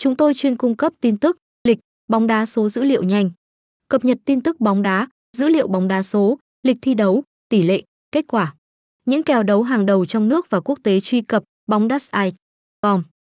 Chúng tôi chuyên cung cấp tin tức, lịch, bóng đá số dữ liệu nhanh, cập nhật tin tức bóng đá, dữ liệu bóng đá số, lịch thi đấu, tỷ lệ, kết quả. Những kèo đấu hàng đầu trong nước và quốc tế truy cập bóng đá com